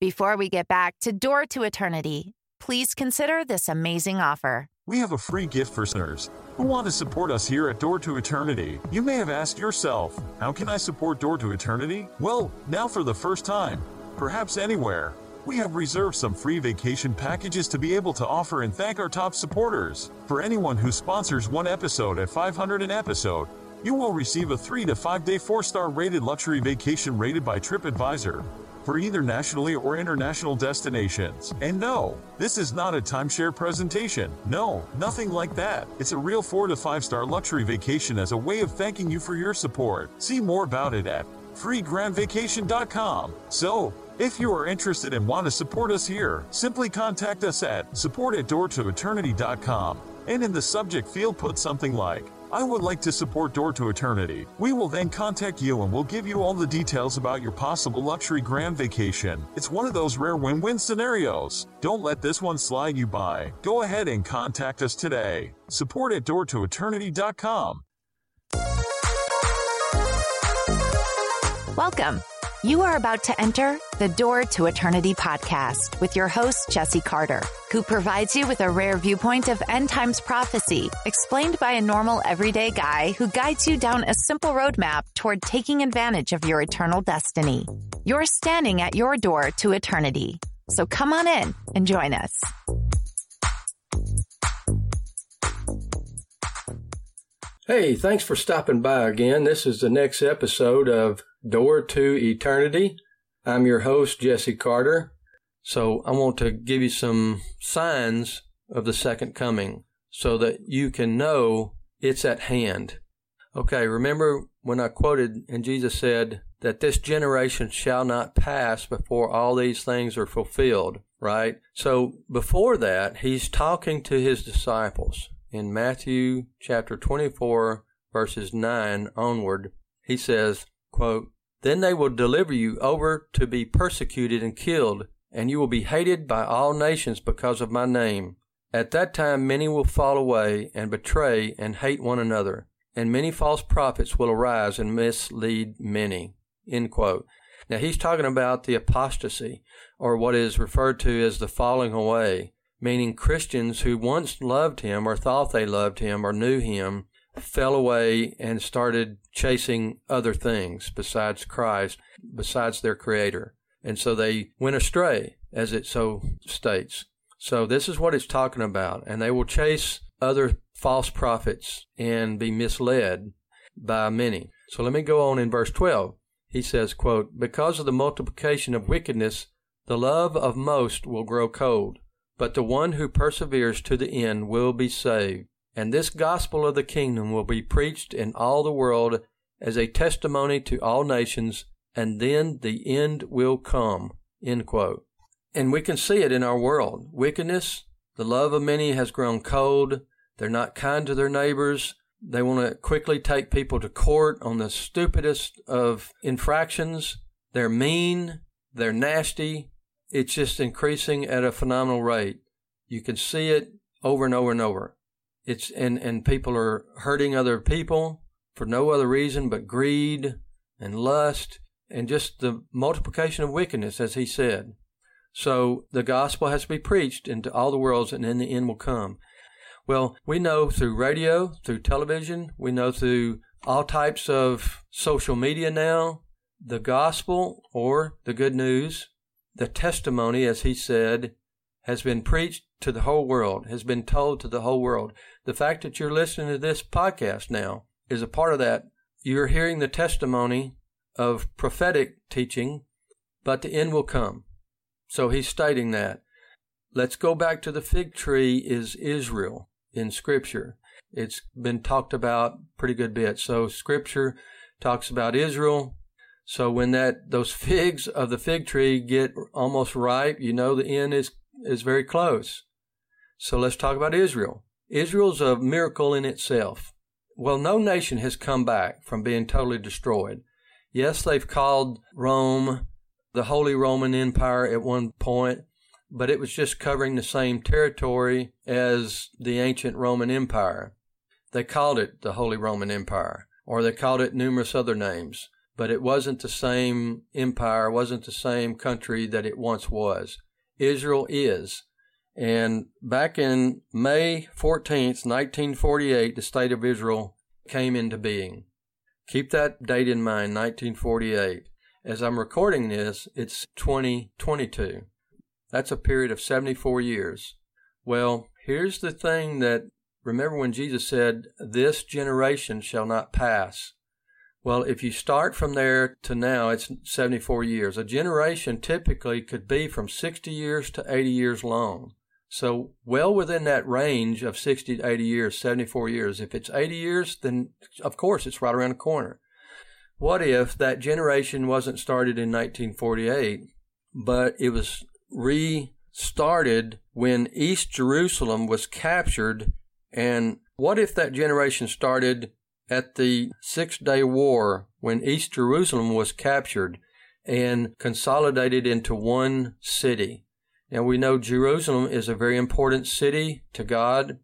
Before we get back to Door to Eternity, please consider this amazing offer. We have a free gift for listeners who want to support us here at Door to Eternity. You may have asked yourself, how can I support Door to Eternity? Well, now for the first time, perhaps anywhere, we have reserved some free vacation packages to be able to offer and thank our top supporters. For anyone who sponsors one episode at 500 an episode, you will receive a 3 to 5 day 4 star rated luxury vacation rated by TripAdvisor for either nationally or international destinations. And no, this is not a timeshare presentation. No, nothing like that. It's a real 4 to 5 star luxury vacation as a way of thanking you for your support. See more about it at freegrandvacation.com. So, if you are interested and want to support us here, simply contact us at support at doortoeternity.com and in the subject field put something like I would like to support Door to Eternity. We will then contact you and we'll give you all the details about your possible luxury grand vacation. It's one of those rare win win scenarios. Don't let this one slide you by. Go ahead and contact us today. Support at doortoeternity.com. Welcome. You are about to enter the Door to Eternity podcast with your host, Jesse Carter, who provides you with a rare viewpoint of end times prophecy, explained by a normal everyday guy who guides you down a simple roadmap toward taking advantage of your eternal destiny. You're standing at your door to eternity. So come on in and join us. Hey, thanks for stopping by again. This is the next episode of Door to Eternity. I'm your host, Jesse Carter. So I want to give you some signs of the second coming so that you can know it's at hand. Okay, remember when I quoted and Jesus said that this generation shall not pass before all these things are fulfilled, right? So before that, he's talking to his disciples in Matthew chapter 24 verses 9 onward. He says, quote, Then they will deliver you over to be persecuted and killed, and you will be hated by all nations because of my name. At that time many will fall away and betray and hate one another, and many false prophets will arise and mislead many. End quote. Now he's talking about the apostasy, or what is referred to as the falling away, meaning Christians who once loved him or thought they loved him or knew him fell away and started chasing other things besides Christ, besides their creator. And so they went astray, as it so states. So this is what it's talking about. And they will chase other false prophets and be misled by many. So let me go on in verse 12. He says, quote, Because of the multiplication of wickedness, the love of most will grow cold, but the one who perseveres to the end will be saved. And this gospel of the kingdom will be preached in all the world as a testimony to all nations, and then the end will come. And we can see it in our world. Wickedness, the love of many has grown cold. They're not kind to their neighbors. They want to quickly take people to court on the stupidest of infractions. They're mean. They're nasty. It's just increasing at a phenomenal rate. You can see it over and over and over. It's and and people are hurting other people for no other reason but greed and lust and just the multiplication of wickedness, as he said. So the gospel has to be preached into all the worlds, and then the end will come. Well, we know through radio, through television, we know through all types of social media now, the gospel or the good news, the testimony, as he said, has been preached to the whole world, has been told to the whole world. The fact that you're listening to this podcast now is a part of that. You're hearing the testimony of prophetic teaching, but the end will come. So he's stating that. Let's go back to the fig tree is Israel in scripture. It's been talked about pretty good bit. So scripture talks about Israel. So when that those figs of the fig tree get almost ripe, you know the end is is very close. So let's talk about Israel. Israel's a miracle in itself. Well, no nation has come back from being totally destroyed. Yes, they've called Rome the Holy Roman Empire at one point, but it was just covering the same territory as the ancient Roman Empire. They called it the Holy Roman Empire, or they called it numerous other names, but it wasn't the same empire, wasn't the same country that it once was. Israel is. And back in May 14th, 1948, the state of Israel came into being. Keep that date in mind, 1948. As I'm recording this, it's 2022. That's a period of 74 years. Well, here's the thing that remember when Jesus said, This generation shall not pass. Well, if you start from there to now, it's 74 years. A generation typically could be from 60 years to 80 years long. So, well within that range of 60 to 80 years, 74 years. If it's 80 years, then of course it's right around the corner. What if that generation wasn't started in 1948, but it was restarted when East Jerusalem was captured? And what if that generation started at the Six Day War when East Jerusalem was captured and consolidated into one city? Now we know Jerusalem is a very important city to God.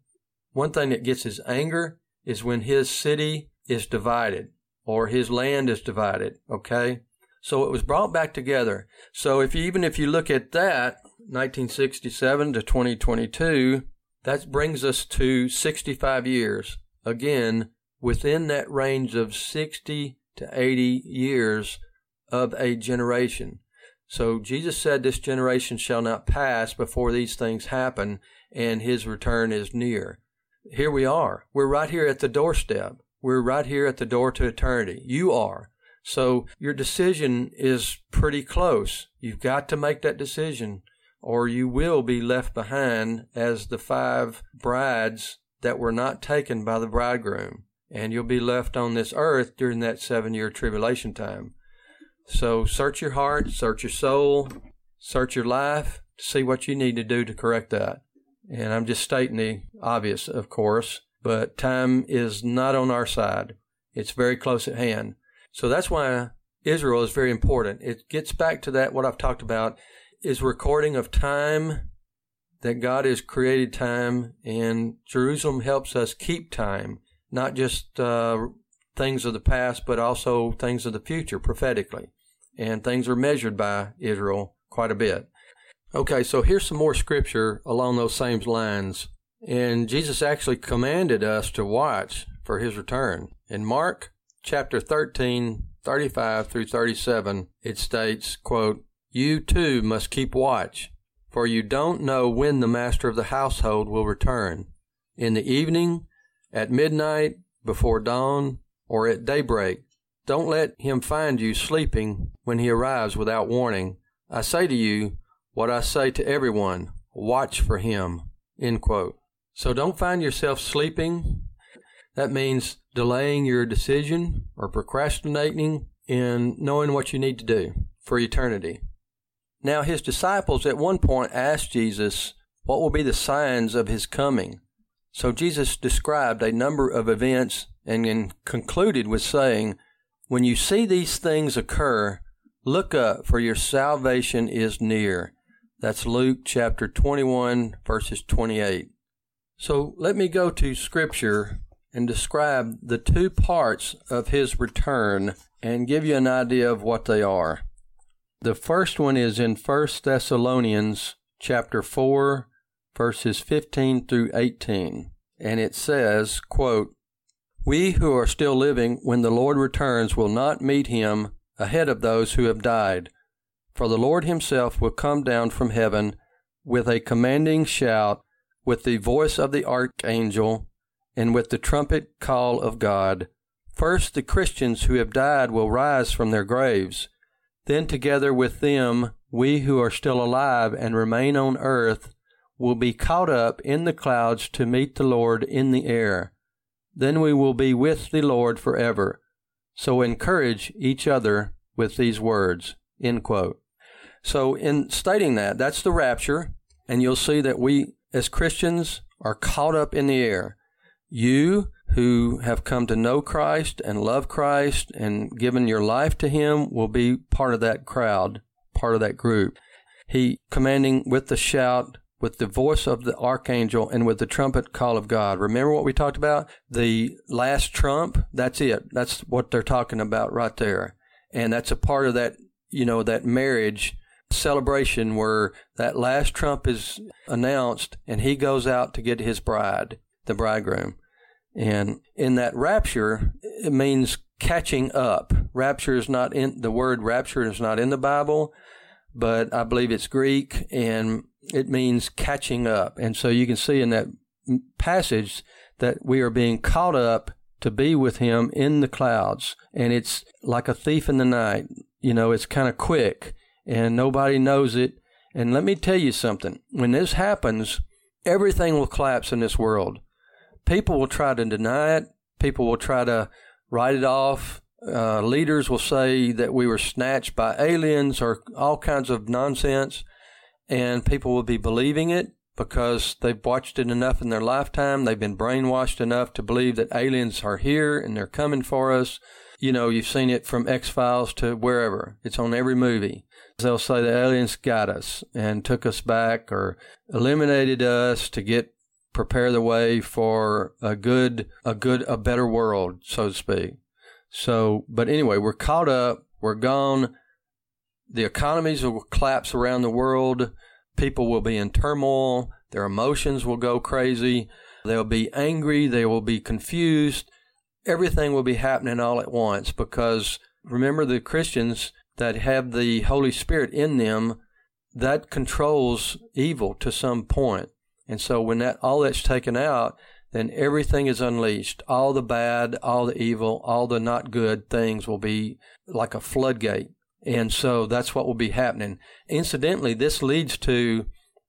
One thing that gets his anger is when his city is divided or his land is divided. Okay. So it was brought back together. So if you, even if you look at that, 1967 to 2022, that brings us to 65 years. Again, within that range of 60 to 80 years of a generation. So Jesus said, This generation shall not pass before these things happen, and his return is near. Here we are. We're right here at the doorstep. We're right here at the door to eternity. You are. So your decision is pretty close. You've got to make that decision, or you will be left behind as the five brides that were not taken by the bridegroom. And you'll be left on this earth during that seven year tribulation time. So search your heart, search your soul, search your life to see what you need to do to correct that. And I'm just stating the obvious, of course, but time is not on our side. It's very close at hand. So that's why Israel is very important. It gets back to that, what I've talked about is recording of time, that God has created time, and Jerusalem helps us keep time, not just uh, things of the past, but also things of the future prophetically and things are measured by Israel quite a bit. Okay, so here's some more scripture along those same lines. And Jesus actually commanded us to watch for his return. In Mark chapter 13, 35 through 37, it states, quote, You too must keep watch, for you don't know when the master of the household will return. In the evening, at midnight, before dawn, or at daybreak don't let him find you sleeping when he arrives without warning. I say to you what I say to everyone watch for him. So don't find yourself sleeping. That means delaying your decision or procrastinating in knowing what you need to do for eternity. Now, his disciples at one point asked Jesus what will be the signs of his coming. So Jesus described a number of events and concluded with saying, when you see these things occur, look up, for your salvation is near. That's Luke chapter 21, verses 28. So let me go to Scripture and describe the two parts of his return and give you an idea of what they are. The first one is in 1 Thessalonians chapter 4 verses 15 through 18 and it says quote we who are still living when the Lord returns will not meet him ahead of those who have died. For the Lord himself will come down from heaven with a commanding shout, with the voice of the archangel, and with the trumpet call of God. First, the Christians who have died will rise from their graves. Then, together with them, we who are still alive and remain on earth will be caught up in the clouds to meet the Lord in the air then we will be with the Lord forever. So encourage each other with these words. End quote. So in stating that, that's the rapture, and you'll see that we as Christians are caught up in the air. You who have come to know Christ and love Christ and given your life to Him will be part of that crowd, part of that group. He commanding with the shout, with the voice of the archangel and with the trumpet call of God. Remember what we talked about? The last trump, that's it. That's what they're talking about right there. And that's a part of that, you know, that marriage celebration where that last trump is announced and he goes out to get his bride, the bridegroom. And in that rapture, it means catching up. Rapture is not in the word rapture is not in the Bible, but I believe it's Greek and it means catching up. And so you can see in that passage that we are being caught up to be with him in the clouds. And it's like a thief in the night. You know, it's kind of quick and nobody knows it. And let me tell you something when this happens, everything will collapse in this world. People will try to deny it, people will try to write it off. Uh, leaders will say that we were snatched by aliens or all kinds of nonsense, and people will be believing it because they've watched it enough in their lifetime. They've been brainwashed enough to believe that aliens are here and they're coming for us. You know, you've seen it from X Files to wherever. It's on every movie. They'll say the aliens got us and took us back or eliminated us to get prepare the way for a good a good a better world, so to speak. So, but anyway, we're caught up, we're gone. The economies will collapse around the world. People will be in turmoil. Their emotions will go crazy. They'll be angry. They will be confused. Everything will be happening all at once because remember the Christians that have the Holy Spirit in them, that controls evil to some point. And so when that all that's taken out, then everything is unleashed. All the bad, all the evil, all the not good things will be like a floodgate. And so that's what will be happening. Incidentally, this leads to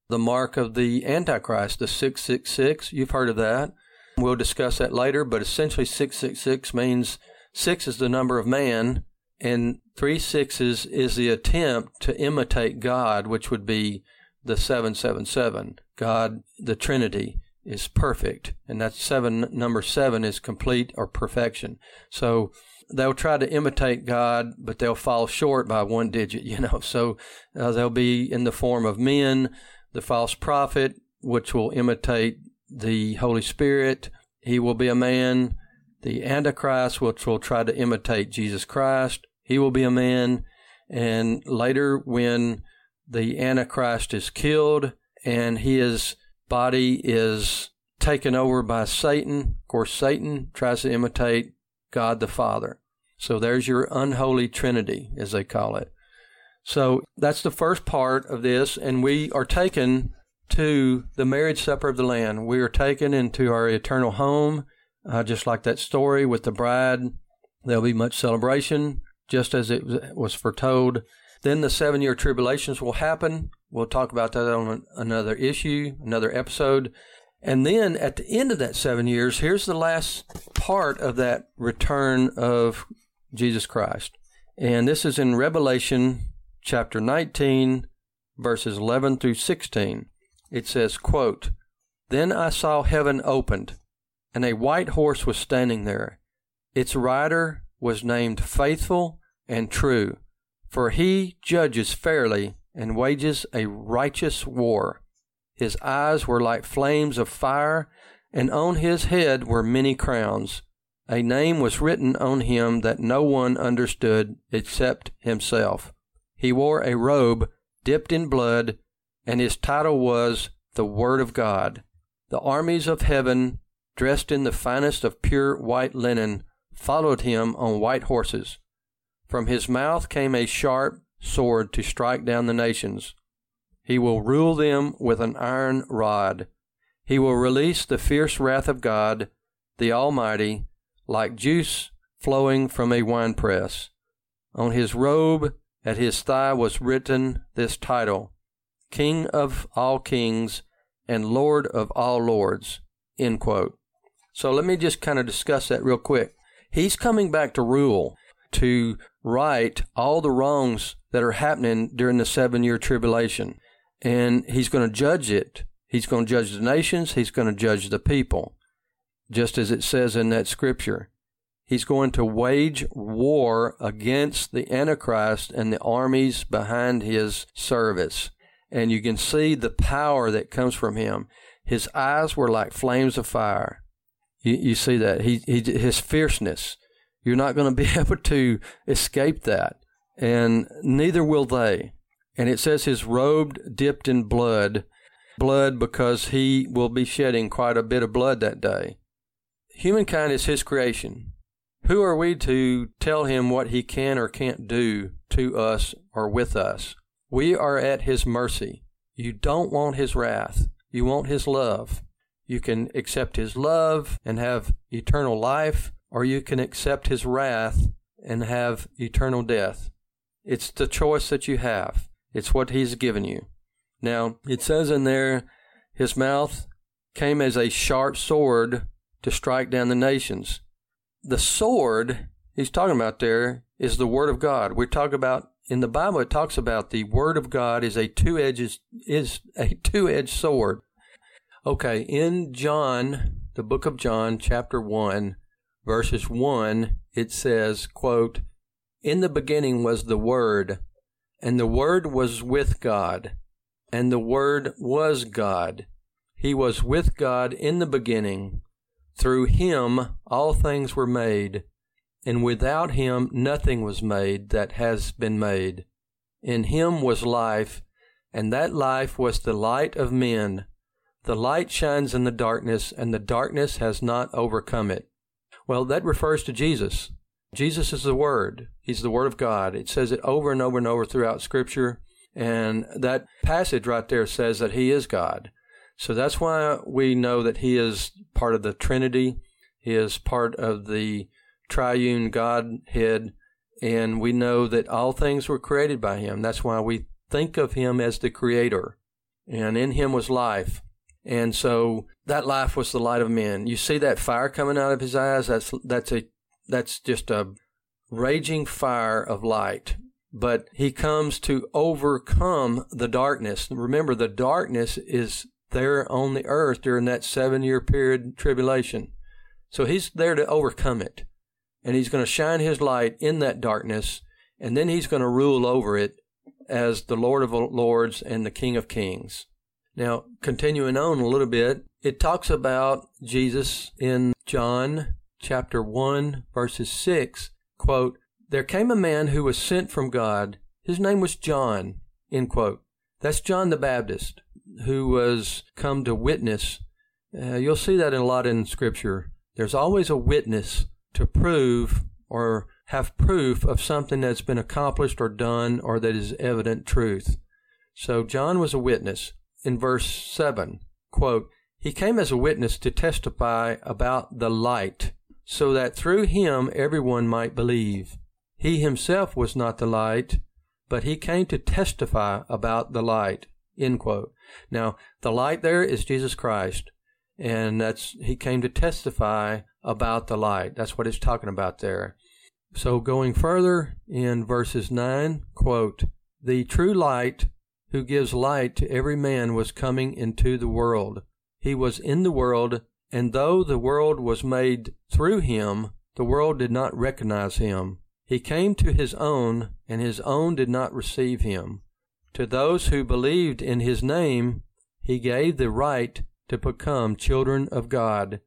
the mark of the Antichrist, the 666. You've heard of that. We'll discuss that later, but essentially 666 means six is the number of man, and three sixes is the attempt to imitate God, which would be the 777. God, the Trinity, is perfect, and that seven number seven is complete or perfection. So they'll try to imitate God, but they'll fall short by one digit, you know. So uh, they'll be in the form of men, the false prophet, which will imitate the Holy Spirit. He will be a man. The Antichrist, which will try to imitate Jesus Christ. He will be a man. And later, when the Antichrist is killed and his body is taken over by Satan, of course, Satan tries to imitate God the Father. So there's your unholy trinity, as they call it. So that's the first part of this, and we are taken to the marriage supper of the Lamb. We are taken into our eternal home, uh, just like that story with the bride. There'll be much celebration, just as it was foretold. Then the seven year tribulations will happen. We'll talk about that on another issue, another episode. And then at the end of that seven years, here's the last part of that return of Jesus Christ. And this is in Revelation chapter 19, verses 11 through 16. It says, quote, Then I saw heaven opened, and a white horse was standing there. Its rider was named Faithful and True, for he judges fairly and wages a righteous war. His eyes were like flames of fire, and on his head were many crowns. A name was written on him that no one understood except himself. He wore a robe dipped in blood, and his title was the Word of God. The armies of heaven, dressed in the finest of pure white linen, followed him on white horses. From his mouth came a sharp sword to strike down the nations. He will rule them with an iron rod. He will release the fierce wrath of God, the Almighty, like juice flowing from a winepress. On his robe at his thigh was written this title King of all kings and Lord of all lords. End quote. So let me just kind of discuss that real quick. He's coming back to rule, to right all the wrongs that are happening during the seven year tribulation and he's going to judge it. He's going to judge the nations. He's going to judge the people, just as it says in that scripture. He's going to wage war against the Antichrist and the armies behind his service. And you can see the power that comes from him. His eyes were like flames of fire. You, you see that. He, he, his fierceness. You're not going to be able to escape that. And neither will they. And it says his robe dipped in blood, blood because he will be shedding quite a bit of blood that day. Humankind is his creation. Who are we to tell him what he can or can't do to us or with us? We are at his mercy. You don't want his wrath. You want his love. You can accept his love and have eternal life, or you can accept his wrath and have eternal death. It's the choice that you have. It's what he's given you. Now, it says in there, his mouth came as a sharp sword to strike down the nations. The sword he's talking about there is the word of God. We talk about in the Bible it talks about the word of God is a two edged is a two edged sword. Okay, in John, the book of John, chapter one, verses one, it says, quote, In the beginning was the Word, and the Word was with God, and the Word was God. He was with God in the beginning. Through him all things were made, and without him nothing was made that has been made. In him was life, and that life was the light of men. The light shines in the darkness, and the darkness has not overcome it. Well, that refers to Jesus. Jesus is the Word. He's the Word of God. It says it over and over and over throughout Scripture. And that passage right there says that He is God. So that's why we know that he is part of the Trinity. He is part of the triune Godhead. And we know that all things were created by him. That's why we think of him as the creator. And in him was life. And so that life was the light of men. You see that fire coming out of his eyes? That's, that's a, that's just a raging fire of light. But he comes to overcome the darkness. Remember, the darkness is there on the earth during that seven year period tribulation. So he's there to overcome it. And he's going to shine his light in that darkness, and then he's going to rule over it as the Lord of Lords and the King of Kings. Now, continuing on a little bit, it talks about Jesus in John chapter 1, verses 6, quote, There came a man who was sent from God. His name was John, end quote. That's John the Baptist who was come to witness. Uh, you'll see that in a lot in Scripture. There's always a witness to prove or have proof of something that's been accomplished or done or that is evident truth. So John was a witness. In verse 7, quote, He came as a witness to testify about the light, so that through him everyone might believe. He himself was not the light, but he came to testify about the light. Now, the light there is Jesus Christ, and that's he came to testify about the light. That's what it's talking about there. So going further in verses 9, quote, The true light who gives light to every man was coming into the world. He was in the world, and though the world was made through him, the world did not recognize him. He came to his own, and his own did not receive him. To those who believed in his name, he gave the right to become children of God,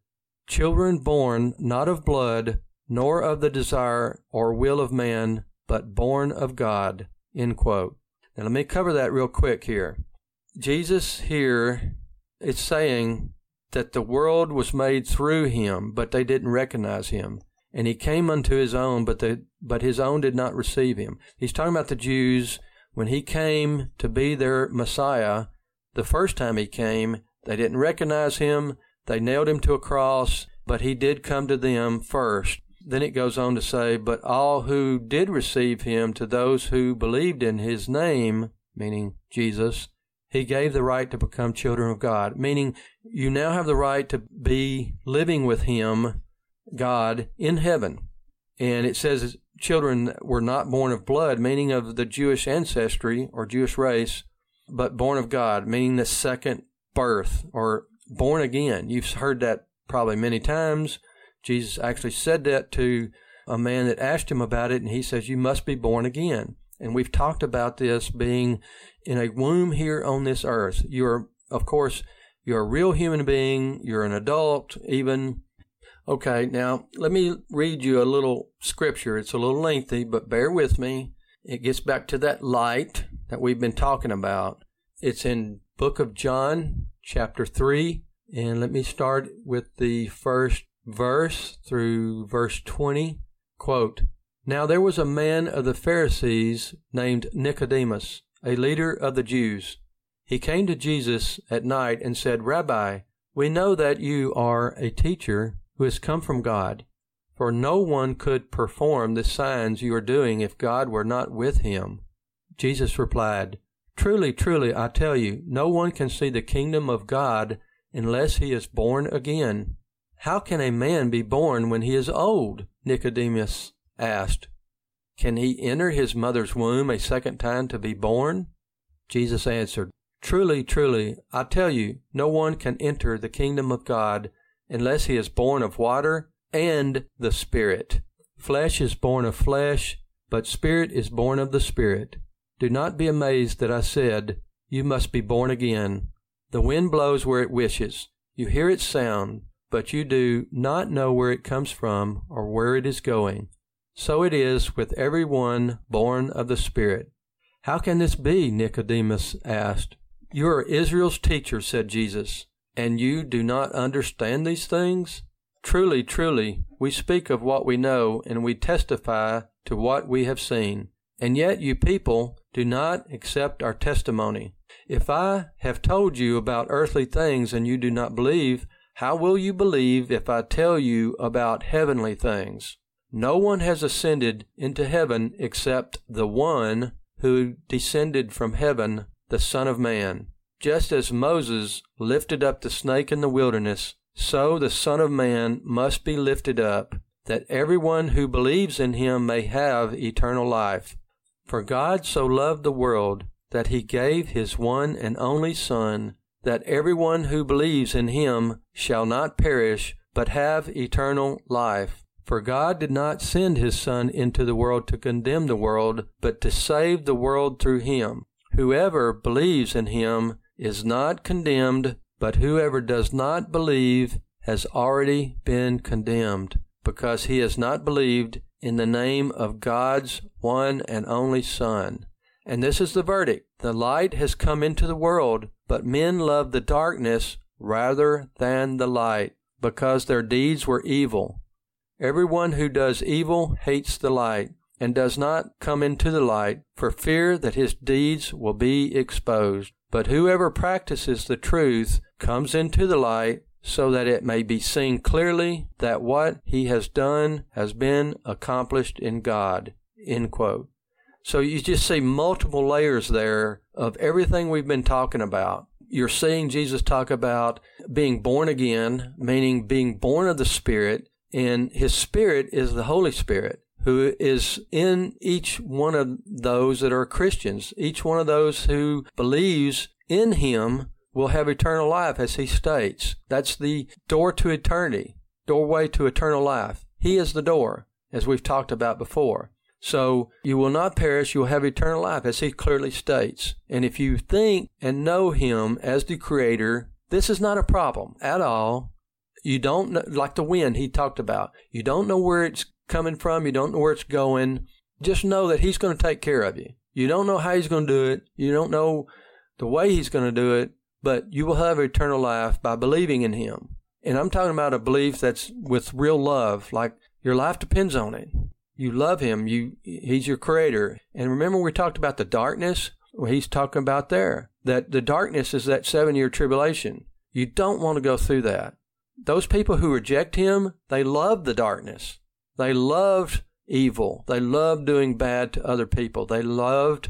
children born not of blood, nor of the desire or will of man, but born of God. End quote. Now let me cover that real quick here. Jesus here is saying that the world was made through him, but they didn't recognize him. And he came unto his own, but the but his own did not receive him. He's talking about the Jews when he came to be their Messiah, the first time he came, they didn't recognize him. They nailed him to a cross, but he did come to them first. Then it goes on to say, But all who did receive him, to those who believed in his name, meaning Jesus, he gave the right to become children of God, meaning you now have the right to be living with him, God, in heaven. And it says children were not born of blood, meaning of the Jewish ancestry or Jewish race, but born of God, meaning the second birth or born again. You've heard that probably many times. Jesus actually said that to a man that asked him about it, and he says, You must be born again. And we've talked about this being in a womb here on this earth. You're, of course, you're a real human being, you're an adult, even, Okay, now let me read you a little scripture. It's a little lengthy, but bear with me. It gets back to that light that we've been talking about. It's in book of John, chapter 3, and let me start with the first verse through verse 20. Quote, Now there was a man of the Pharisees named Nicodemus, a leader of the Jews. He came to Jesus at night and said, Rabbi, we know that you are a teacher who has come from God, for no one could perform the signs you are doing if God were not with him. Jesus replied, Truly, truly, I tell you, no one can see the kingdom of God unless he is born again. How can a man be born when he is old? Nicodemus asked. Can he enter his mother's womb a second time to be born? Jesus answered, Truly, truly, I tell you, no one can enter the kingdom of God unless he is born of water and the Spirit. Flesh is born of flesh, but Spirit is born of the Spirit. Do not be amazed that I said, You must be born again. The wind blows where it wishes. You hear its sound, but you do not know where it comes from or where it is going. So it is with every one born of the Spirit. How can this be? Nicodemus asked. You are Israel's teacher, said Jesus, and you do not understand these things? Truly, truly, we speak of what we know, and we testify to what we have seen. And yet you people do not accept our testimony. If I have told you about earthly things and you do not believe, how will you believe if I tell you about heavenly things? No one has ascended into heaven except the one who descended from heaven, the Son of Man. Just as Moses lifted up the snake in the wilderness, so the Son of Man must be lifted up, that everyone who believes in him may have eternal life. For God so loved the world that he gave his one and only Son, that everyone who believes in him shall not perish, but have eternal life. For God did not send his Son into the world to condemn the world, but to save the world through him. Whoever believes in him is not condemned, but whoever does not believe has already been condemned, because he has not believed in the name of God's one and only Son. And this is the verdict The light has come into the world, but men love the darkness rather than the light, because their deeds were evil. Everyone who does evil hates the light, and does not come into the light, for fear that his deeds will be exposed. But whoever practices the truth comes into the light, so that it may be seen clearly that what he has done has been accomplished in God. So you just see multiple layers there of everything we've been talking about. You're seeing Jesus talk about being born again, meaning being born of the Spirit, and His Spirit is the Holy Spirit who is in each one of those that are Christians. Each one of those who believes in Him will have eternal life, as he states. That's the door to eternity, doorway to eternal life. He is the door, as we've talked about before. So you will not perish, you will have eternal life, as he clearly states. And if you think and know him as the creator, this is not a problem at all. You don't know, like the wind he talked about. You don't know where it's coming from. You don't know where it's going. Just know that he's going to take care of you. You don't know how he's going to do it. You don't know the way he's going to do it but you will have eternal life by believing in him. And I'm talking about a belief that's with real love, like your life depends on it. You love him, you he's your creator. And remember we talked about the darkness? Well, he's talking about there. That the darkness is that seven year tribulation. You don't want to go through that. Those people who reject him, they love the darkness. They loved evil. They loved doing bad to other people. They loved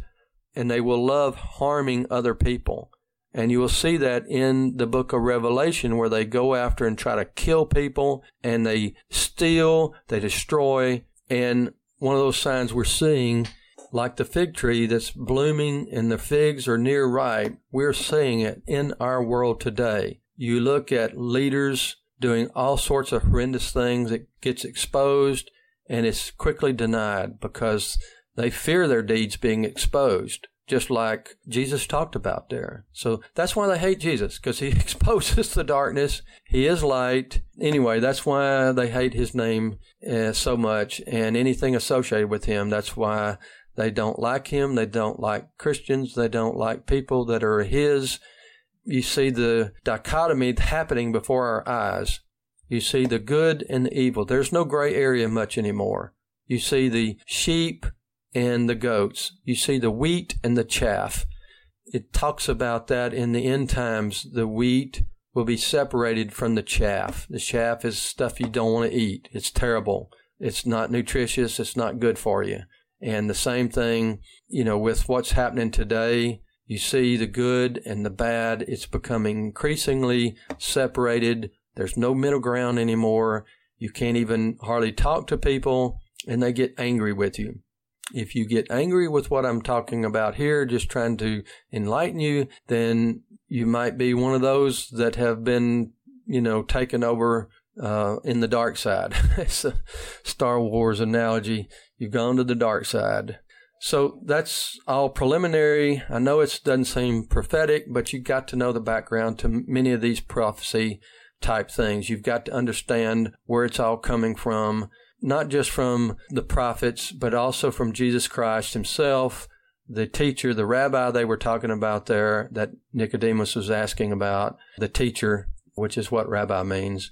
and they will love harming other people. And you will see that in the book of Revelation where they go after and try to kill people and they steal, they destroy. And one of those signs we're seeing, like the fig tree that's blooming and the figs are near ripe, we're seeing it in our world today. You look at leaders doing all sorts of horrendous things, it gets exposed and it's quickly denied because they fear their deeds being exposed. just like Jesus talked about there. So that's why they hate Jesus, because he exposes the darkness. He is light. Anyway, that's why they hate his name uh, so much and anything associated with him. That's why they don't like him. They don't like Christians. They don't like people that are his. You see the dichotomy happening before our eyes. You see the good and the evil. There's no gray area much anymore. You see the sheep and the goats. You see the wheat and the chaff. It talks about that in the end times. The wheat will be separated from the chaff. The chaff is stuff you don't want to eat. It's terrible. It's not nutritious. It's not good for you. And the same thing, you know, with what's happening today, you see the good and the bad. It's becoming increasingly separated. There's no middle ground anymore. You can't even hardly talk to people and they get angry with you. If you get angry with what I'm talking about here, just trying to enlighten you, then you might be one of those that have been, you know, taken over uh, in the dark side. it's a Star Wars analogy. You've gone to the dark side. So that's all preliminary. I know it doesn't seem prophetic, but you've got to know the background to many of these prophecy type things. You've got to understand where it's all coming from not just from the prophets, but also from Jesus Christ himself, the teacher, the rabbi they were talking about there that Nicodemus was asking about, the teacher, which is what rabbi means.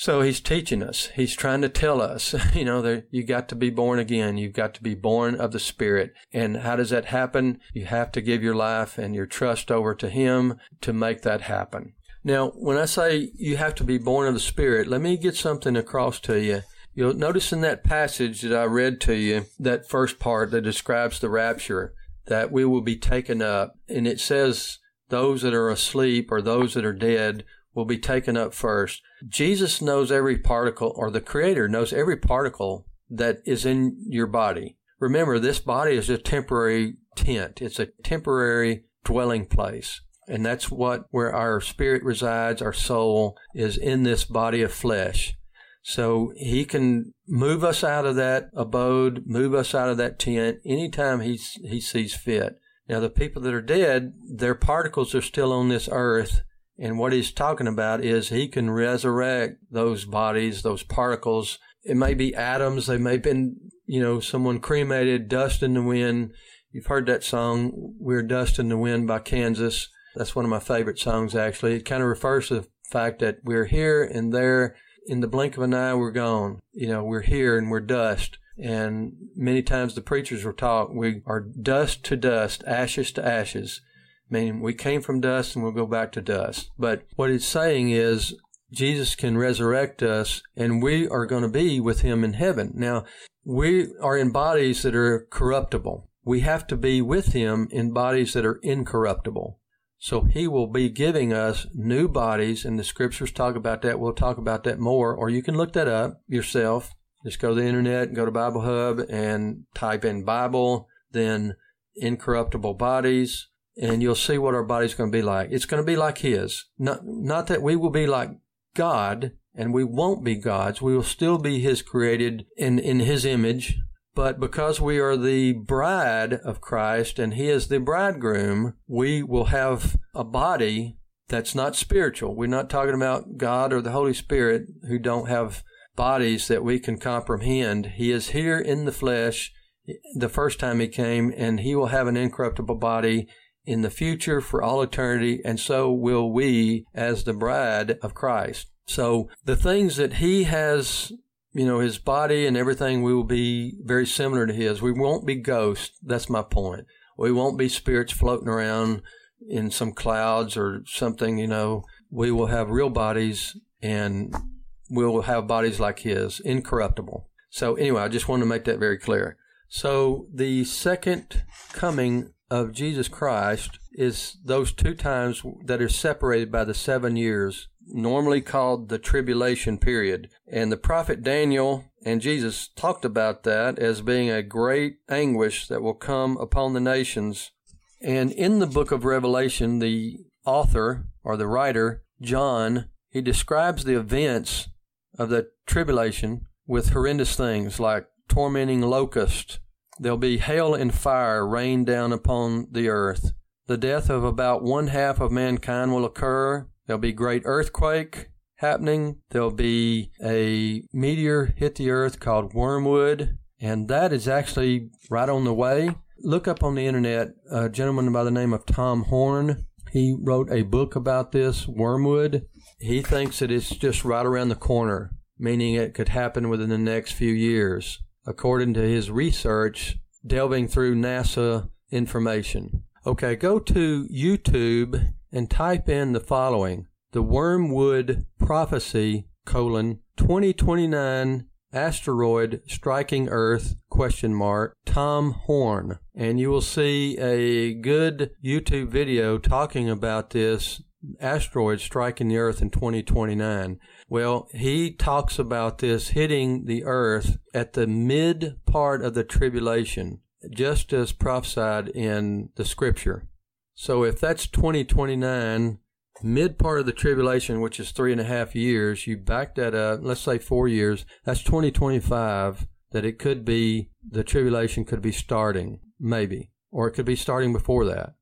So he's teaching us. He's trying to tell us, you know, that you got to be born again. You've got to be born of the Spirit. And how does that happen? You have to give your life and your trust over to Him to make that happen. Now, when I say you have to be born of the Spirit, let me get something across to you You'll notice in that passage that I read to you, that first part that describes the rapture, that we will be taken up. And it says those that are asleep or those that are dead will be taken up first. Jesus knows every particle, or the Creator knows every particle that is in your body. Remember, this body is a temporary tent. It's a temporary dwelling place. And that's what, where our spirit resides, our soul is in this body of flesh. So he can move us out of that abode, move us out of that tent anytime he, he sees fit. Now, the people that are dead, their particles are still on this earth. And what he's talking about is he can resurrect those bodies, those particles. It may be atoms. They may have been, you know, someone cremated, dust in the wind. You've heard that song, We're Dust in the Wind by Kansas. That's one of my favorite songs, actually. It kind of refers to the fact that we're here and there in the blink of an eye, we're gone. You know, we're here and we're dust. And many times the preachers were taught we are dust to dust, ashes to ashes. Meaning we came from dust and we'll go back to dust. But what it's saying is Jesus can resurrect us and we are going to be with him in heaven. Now, we are in bodies that are corruptible. We have to be with him in bodies that are incorruptible. So he will be giving us new bodies, and the scriptures talk about that. We'll talk about that more, or you can look that up yourself. Just go to the internet go to Bible Hub and type in Bible, then incorruptible bodies, and you'll see what our body's going to be like. It's going to be like His. Not, not that we will be like God, and we won't be gods. We will still be His created in, in His image, but because we are the bride of Christ and He is the bridegroom, we will have a body that's not spiritual. We're not talking about God or the Holy Spirit who don't have bodies that we can comprehend. He is here in the flesh the first time He came, and He will have an incorruptible body in the future for all eternity, and so will we as the bride of Christ. So the things that He has you know, his body and everything we will be very similar to his. We won't be ghosts. That's my point. We won't be spirits floating around in some clouds or something, you know. We will have real bodies and we'll have bodies like his, incorruptible. So anyway, I just wanted to make that very clear. So the second coming of Jesus Christ is those two times that are separated by the seven years normally called the tribulation period. And the prophet Daniel and Jesus talked about that as being a great anguish that will come upon the nations. And in the book of Revelation, the author or the writer, John, he describes the events of the tribulation with horrendous things like tormenting locusts There'll be hail and fire rain down upon the earth. The death of about one half of mankind will occur. There'll be great earthquake happening. There'll be a meteor hit the earth called wormwood, and that is actually right on the way. Look up on the internet a gentleman by the name of Tom Horn. He wrote a book about this, Wormwood. He thinks that it's just right around the corner, meaning it could happen within the next few years, according to his research, delving through NASA information. Okay, go to YouTube and type in the following the Wormwood Prophecy colon 2029 asteroid striking Earth question mark Tom Horn and you will see a good YouTube video talking about this asteroid striking the Earth in 2029. Well, he talks about this hitting the Earth at the mid part of the tribulation just as prophesied in the scripture. So if that's 2029, mid part of the tribulation, which is three and a half years, you back that up, let's say four years, that's 2025, that it could be, the tribulation could be starting, maybe, or it could be starting before that.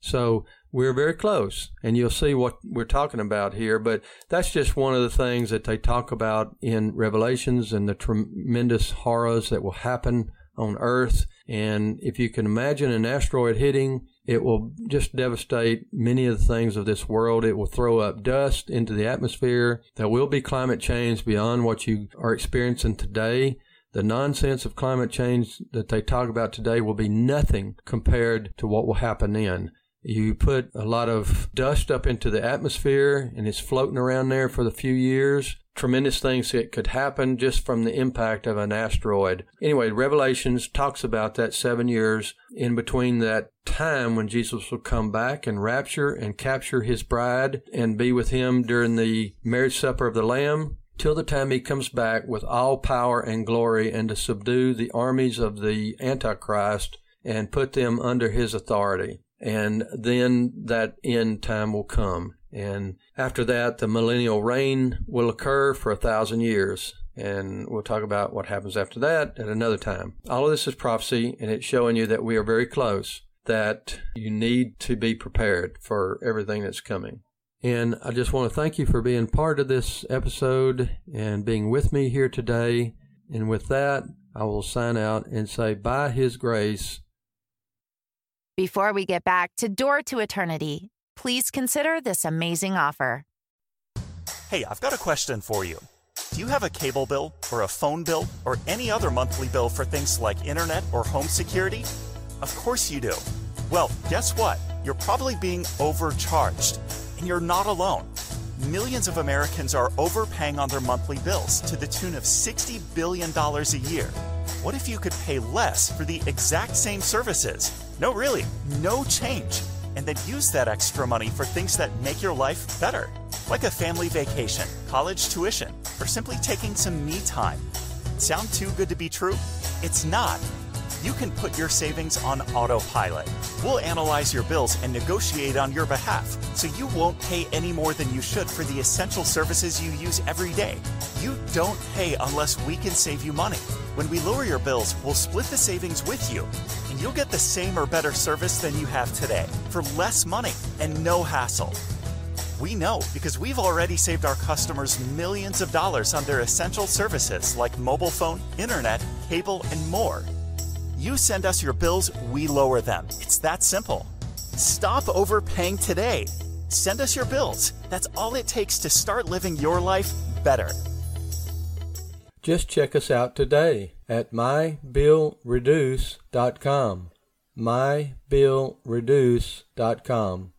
So we're very close, and you'll see what we're talking about here. But that's just one of the things that they talk about in Revelations and the tremendous horrors that will happen on Earth. And if you can imagine an asteroid hitting, it will just devastate many of the things of this world. It will throw up dust into the atmosphere. There will be climate change beyond what you are experiencing today. The nonsense of climate change that they talk about today will be nothing compared to what will happen then. You put a lot of dust up into the atmosphere and it's floating around there for a few years tremendous things that could happen just from the impact of an asteroid. Anyway, Revelations talks about that seven years in between that time when Jesus will come back and rapture and capture his bride and be with him during the marriage supper of the Lamb till the time he comes back with all power and glory and to subdue the armies of the Antichrist and put them under his authority. And then that end time will come. And after that, the millennial reign will occur for a thousand years. And we'll talk about what happens after that at another time. All of this is prophecy, and it's showing you that we are very close, that you need to be prepared for everything that's coming. And I just want to thank you for being part of this episode and being with me here today. And with that, I will sign out and say, by His grace. Before we get back to Door to Eternity, please consider this amazing offer. Hey, I've got a question for you. Do you have a cable bill or a phone bill or any other monthly bill for things like internet or home security? Of course you do. Well, guess what? You're probably being overcharged, and you're not alone. Millions of Americans are overpaying on their monthly bills to the tune of $60 billion a year. What if you could pay less for the exact same services? No, really, no change and then use that extra money for things that make your life better, like a family vacation, college tuition, or simply taking some me time. Sound too good to be true? It's not. You can put your savings on autopilot. We'll analyze your bills and negotiate on your behalf so you won't pay any more than you should for the essential services you use every day. You don't pay unless we can save you money. When we lower your bills, we'll split the savings with you, and you'll get the same or better service than you have today for less money and no hassle. We know because we've already saved our customers millions of dollars on their essential services like mobile phone, internet, cable, and more. You send us your bills, we lower them. It's that simple. Stop overpaying today. Send us your bills. That's all it takes to start living your life better. Just check us out today at mybillreduce.com. mybillreduce.com.